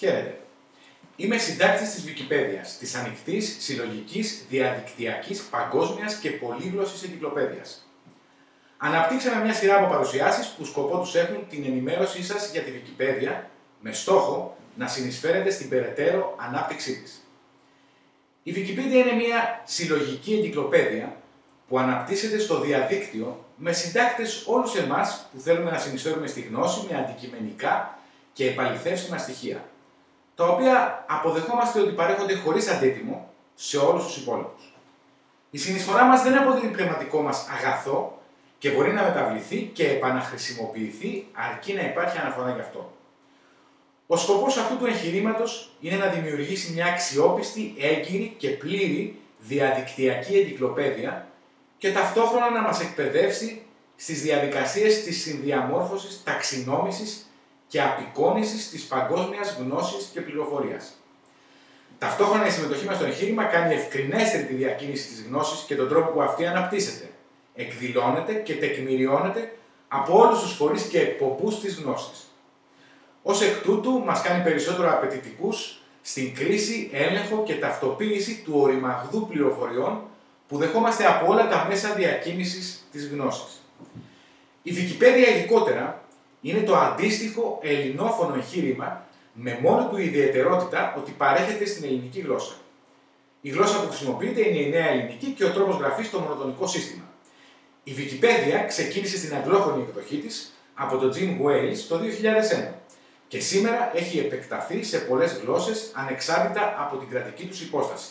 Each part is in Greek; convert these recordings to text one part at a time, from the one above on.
Χαίρετε. Είμαι συντάκτης της Wikipedia, της ανοιχτής, συλλογικής, διαδικτυακής, παγκόσμιας και πολύγλωση εγκυκλοπαίδεια. Αναπτύξαμε μια σειρά από παρουσιάσεις που σκοπό τους έχουν την ενημέρωσή σας για τη Wikipedia με στόχο να συνεισφέρετε στην περαιτέρω ανάπτυξή της. Η Wikipedia είναι μια συλλογική εγκυκλοπαίδεια που αναπτύσσεται στο διαδίκτυο με συντάκτες όλους εμάς που θέλουμε να συνεισφέρουμε στη γνώση με αντικειμενικά και επαληθεύσιμα στοιχεία, τα οποία αποδεχόμαστε ότι παρέχονται χωρίς αντίτιμο σε όλους τους υπόλοιπους. Η συνεισφορά μας δεν αποτελεί πνευματικό μας αγαθό και μπορεί να μεταβληθεί και επαναχρησιμοποιηθεί αρκεί να υπάρχει αναφορά γι' αυτό. Ο σκοπός αυτού του εγχειρήματος είναι να δημιουργήσει μια αξιόπιστη, έγκυρη και πλήρη διαδικτυακή εγκυκλοπαίδεια και ταυτόχρονα να μας εκπαιδεύσει στις διαδικασίες της συνδιαμόρφωσης, ταξινόμησης και απεικόνησης της παγκόσμιας γνώσης και πληροφορίας. Ταυτόχρονα η συμμετοχή μας στο εγχείρημα κάνει ευκρινέστερη τη διακίνηση της γνώσης και τον τρόπο που αυτή αναπτύσσεται, εκδηλώνεται και τεκμηριώνεται από όλους τους φορείς και εκπομπούς της γνώσης. Ως εκ τούτου μας κάνει περισσότερο απαιτητικούς στην κρίση, έλεγχο και ταυτοποίηση του οριμαγδού πληροφοριών που δεχόμαστε από όλα τα μέσα διακίνησης της γνώσης. Η Wikipedia ειδικότερα είναι το αντίστοιχο ελληνόφωνο εγχείρημα με μόνο του ιδιαιτερότητα ότι παρέχεται στην ελληνική γλώσσα. Η γλώσσα που χρησιμοποιείται είναι η νέα ελληνική και ο τρόπος γραφής στο μονοτονικό σύστημα. Η Wikipedia ξεκίνησε στην αγγλόφωνη εκδοχή της από τον Jim Wales το 2001 και σήμερα έχει επεκταθεί σε πολλές γλώσσες ανεξάρτητα από την κρατική τους υπόσταση.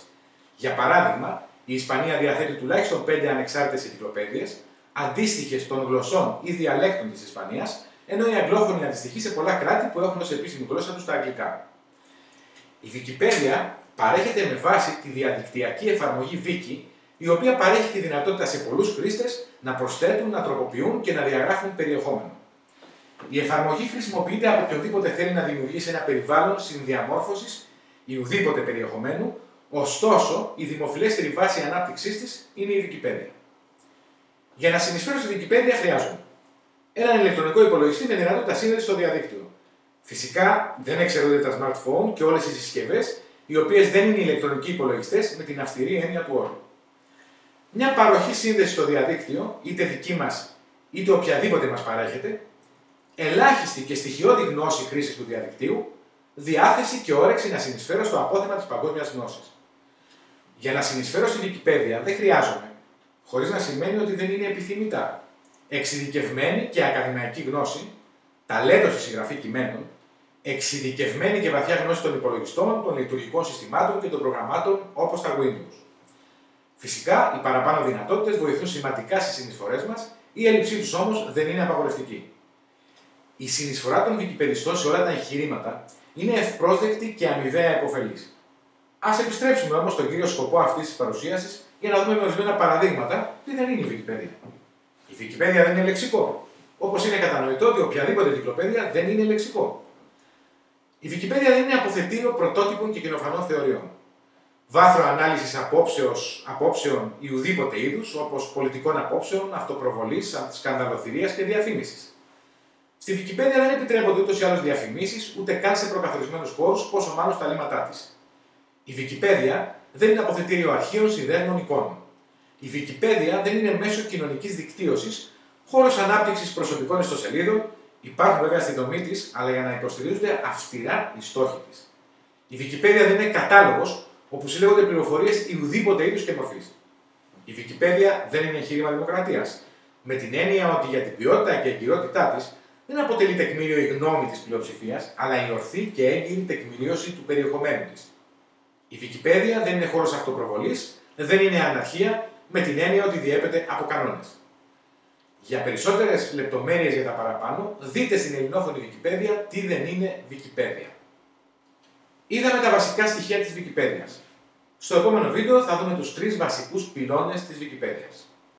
Για παράδειγμα, η Ισπανία διαθέτει τουλάχιστον 5 ανεξάρτητες εγκυκλοπαίδειες, αντίστοιχες των γλωσσών ή διαλέκτων της Ισπανίας, ενώ η αγγλόφωνη αντιστοιχεί σε πολλά κράτη που έχουν ως επίσημη γλώσσα τους τα αγγλικά. Η Wikipedia παρέχεται με βάση τη διαδικτυακή εφαρμογή Wiki, η οποία παρέχει τη δυνατότητα σε πολλούς χρήστες να προσθέτουν, να τροποποιούν και να διαγράφουν περιεχόμενο. Η εφαρμογή χρησιμοποιείται από οποιοδήποτε θέλει να δημιουργήσει ένα περιβάλλον συνδιαμόρφωσης ή ουδήποτε περιεχομένου Ωστόσο, η δημοφιλέστερη βάση ανάπτυξής της είναι η Wikipedia. Για να συνεισφέρω στη Wikipedia χρειάζομαι έναν ηλεκτρονικό υπολογιστή με δυνατότητα σύνδεση στο διαδίκτυο. Φυσικά δεν εξαιρούνται τα smartphone και όλες οι συσκευές οι οποίες δεν είναι ηλεκτρονικοί υπολογιστές με την αυστηρή έννοια του όρου. Μια παροχή σύνδεσης στο διαδίκτυο, είτε δική μας είτε οποιαδήποτε μας παρέχεται, ελάχιστη και στοιχειώδη γνώση χρήσης του διαδικτύου, διάθεση και όρεξη να συνεισφέρω στο απόθεμα της παγκόσμιας γνώσης. Για να συνεισφέρω στην Wikipedia δεν χρειάζομαι, χωρίς να σημαίνει ότι δεν είναι επιθυμητά, εξειδικευμένη και ακαδημαϊκή γνώση, ταλέντος στη συγγραφή κειμένων, εξειδικευμένη και βαθιά γνώση των υπολογιστών, των λειτουργικών συστημάτων και των προγραμμάτων όπως τα Windows. Φυσικά, οι παραπάνω δυνατότητες βοηθούν σημαντικά στις συνεισφορές μας, η έλλειψή τους όμως δεν είναι απαγορευτική. Η συνεισφορά των Wikipedιστών σε όλα τα εγχειρήματα είναι ευπρόσδεκτη και αμοιβαία υποφελή. Α επιστρέψουμε όμως στον κύριο σκοπό αυτής της παρουσίασης για να δούμε με ορισμένα παραδείγματα τι δεν είναι η Wikipedia. Η Wikipedia δεν είναι λεξικό. Όπως είναι κατανοητό ότι οποιαδήποτε εγκυκλοπαίδεια δεν είναι λεξικό. Η Wikipedia δεν είναι αποθετήριο πρωτότυπων και κοινοφανών θεωριών. Βάθρο ανάλυσης απόψεων ή ουδήποτε είδους, όπως πολιτικών απόψεων, αυτοπροβολής, σκανδαλοθυρίας και διαφήμισης. Στη Wikipedia δεν επιτρέπονται ούτως ή άλλως διαφημίσεις, ούτε καν σε προκαθορισμένους χώρους, πόσο μάλλον στα λίματά της. Η Wikipedia δεν είναι αποθετήριο αρχείων συνδέσμων εικόνων. Η Wikipedia δεν είναι μέσο κοινωνικής δικτύωσης, χώρος ανάπτυξης προσωπικών ιστοσελίδων, υπάρχουν βέβαια στη δομή της, αλλά για να υποστηρίζονται αυστηρά οι στόχοι της. Η Wikipedia δεν είναι κατάλογος όπου συλλέγονται πληροφορίες ή ουδήποτε είδους και μορφής. Η Wikipedia δεν είναι εγχείρημα δημοκρατίας, με την έννοια ότι για την ποιότητα και εγκυρότητά της δεν αποτελεί τεκμήριο η γνώμη της πλειοψηφίας, αλλά η ορθή και έγκυρη τεκμηρίωση του περιεχομένου της. Η Wikipedia δεν είναι χώρος αυτοπροβολής, δεν είναι αναρχία, με την έννοια ότι διέπεται από κανόνες. Για περισσότερες λεπτομέρειες για τα παραπάνω, δείτε στην ελληνόφωνη Wikipedia τι δεν είναι Wikipedia. Είδαμε τα βασικά στοιχεία της Wikipedia. Στο επόμενο βίντεο θα δούμε τους τρεις βασικούς πυλώνες της Wikipedia.